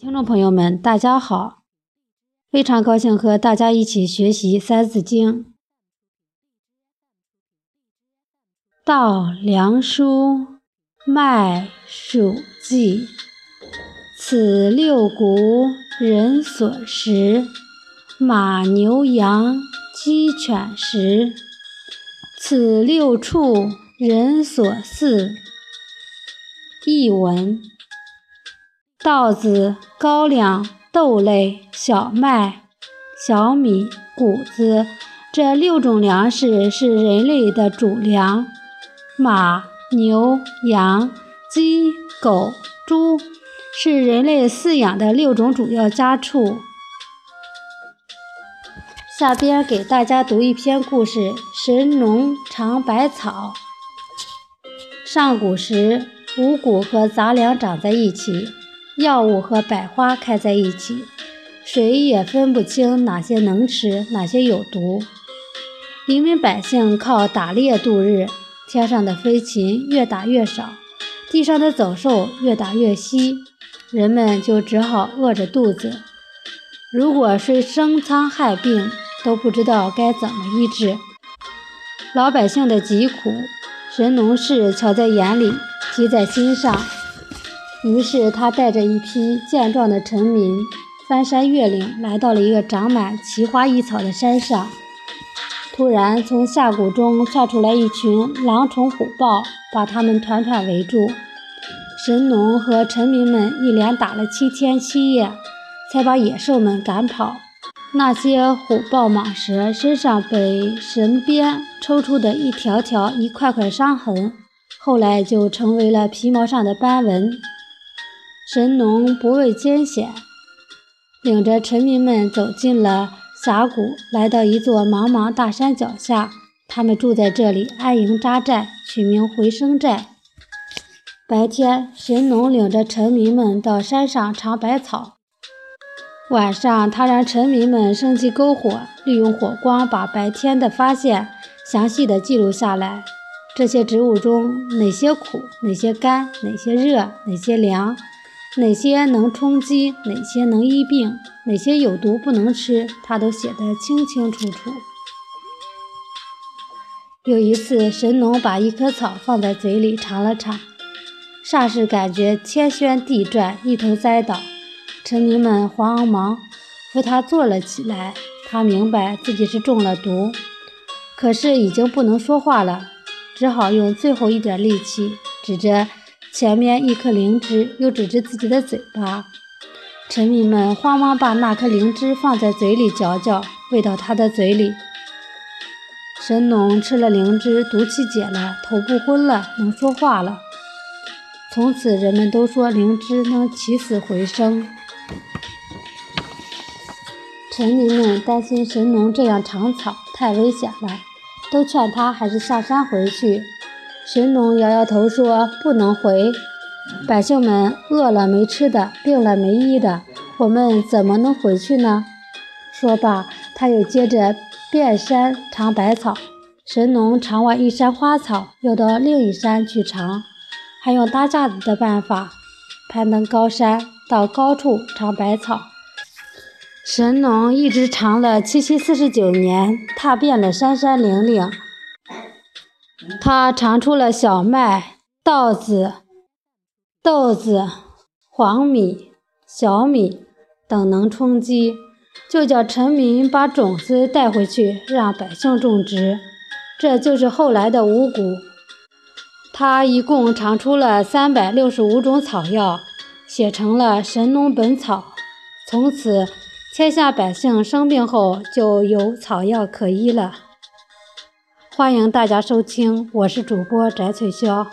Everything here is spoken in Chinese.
听众朋友们，大家好！非常高兴和大家一起学习《三字经》。稻粱菽，麦黍稷，此六谷，人所食。马牛羊，鸡犬食。此六畜，人所饲。译文。稻子、高粱、豆类、小麦、小米、谷子这六种粮食是人类的主粮。马、牛、羊、鸡、狗、猪是人类饲养的六种主要家畜。下边给大家读一篇故事：神农尝百草。上古时，五谷和杂粮长在一起。药物和百花开在一起，谁也分不清哪些能吃，哪些有毒。黎民百姓靠打猎度日，天上的飞禽越打越少，地上的走兽越打越稀，人们就只好饿着肚子。如果是生疮害病，都不知道该怎么医治。老百姓的疾苦，神农氏瞧在眼里，记在心上。于是，他带着一批健壮的臣民，翻山越岭，来到了一个长满奇花异草的山上。突然，从峡谷中窜出来一群狼虫虎豹，把他们团团围住。神农和臣民们一连打了七天七夜，才把野兽们赶跑。那些虎豹蟒蛇身上被神鞭抽出的一条条、一块块伤痕，后来就成为了皮毛上的斑纹。神农不畏艰险，领着臣民们走进了峡谷，来到一座茫茫大山脚下。他们住在这里，安营扎寨，取名回声寨。白天，神农领着臣民们到山上尝百草；晚上，他让臣民们升起篝火，利用火光把白天的发现详细的记录下来。这些植物中哪些苦，哪些甘，哪些热，哪些凉。哪些能充饥，哪些能医病，哪些有毒不能吃，他都写得清清楚楚。有一次，神农把一棵草放在嘴里尝了尝，霎时感觉天旋地转，一头栽倒。臣民们慌忙扶他坐了起来。他明白自己是中了毒，可是已经不能说话了，只好用最后一点力气指着。前面一颗灵芝，又指着自己的嘴巴。臣民们慌忙把那颗灵芝放在嘴里嚼嚼，喂到他的嘴里。神农吃了灵芝，毒气解了，头不昏了，能说话了。从此，人们都说灵芝能起死回生。臣民们担心神农这样尝草太危险了，都劝他还是下山回去。神农摇摇头说：“不能回，百姓们饿了没吃的，病了没医的，我们怎么能回去呢？”说罢，他又接着遍山尝百草。神农尝完一山花草，又到另一山去尝，还用搭架子的办法攀登高山，到高处尝百草。神农一直尝了七七四十九年，踏遍了山山岭岭。他尝出了小麦、稻子、豆子、黄米、小米等能充饥，就叫臣民把种子带回去，让百姓种植。这就是后来的五谷。他一共尝出了三百六十五种草药，写成了《神农本草》。从此，天下百姓生病后就有草药可医了。欢迎大家收听，我是主播翟翠霄。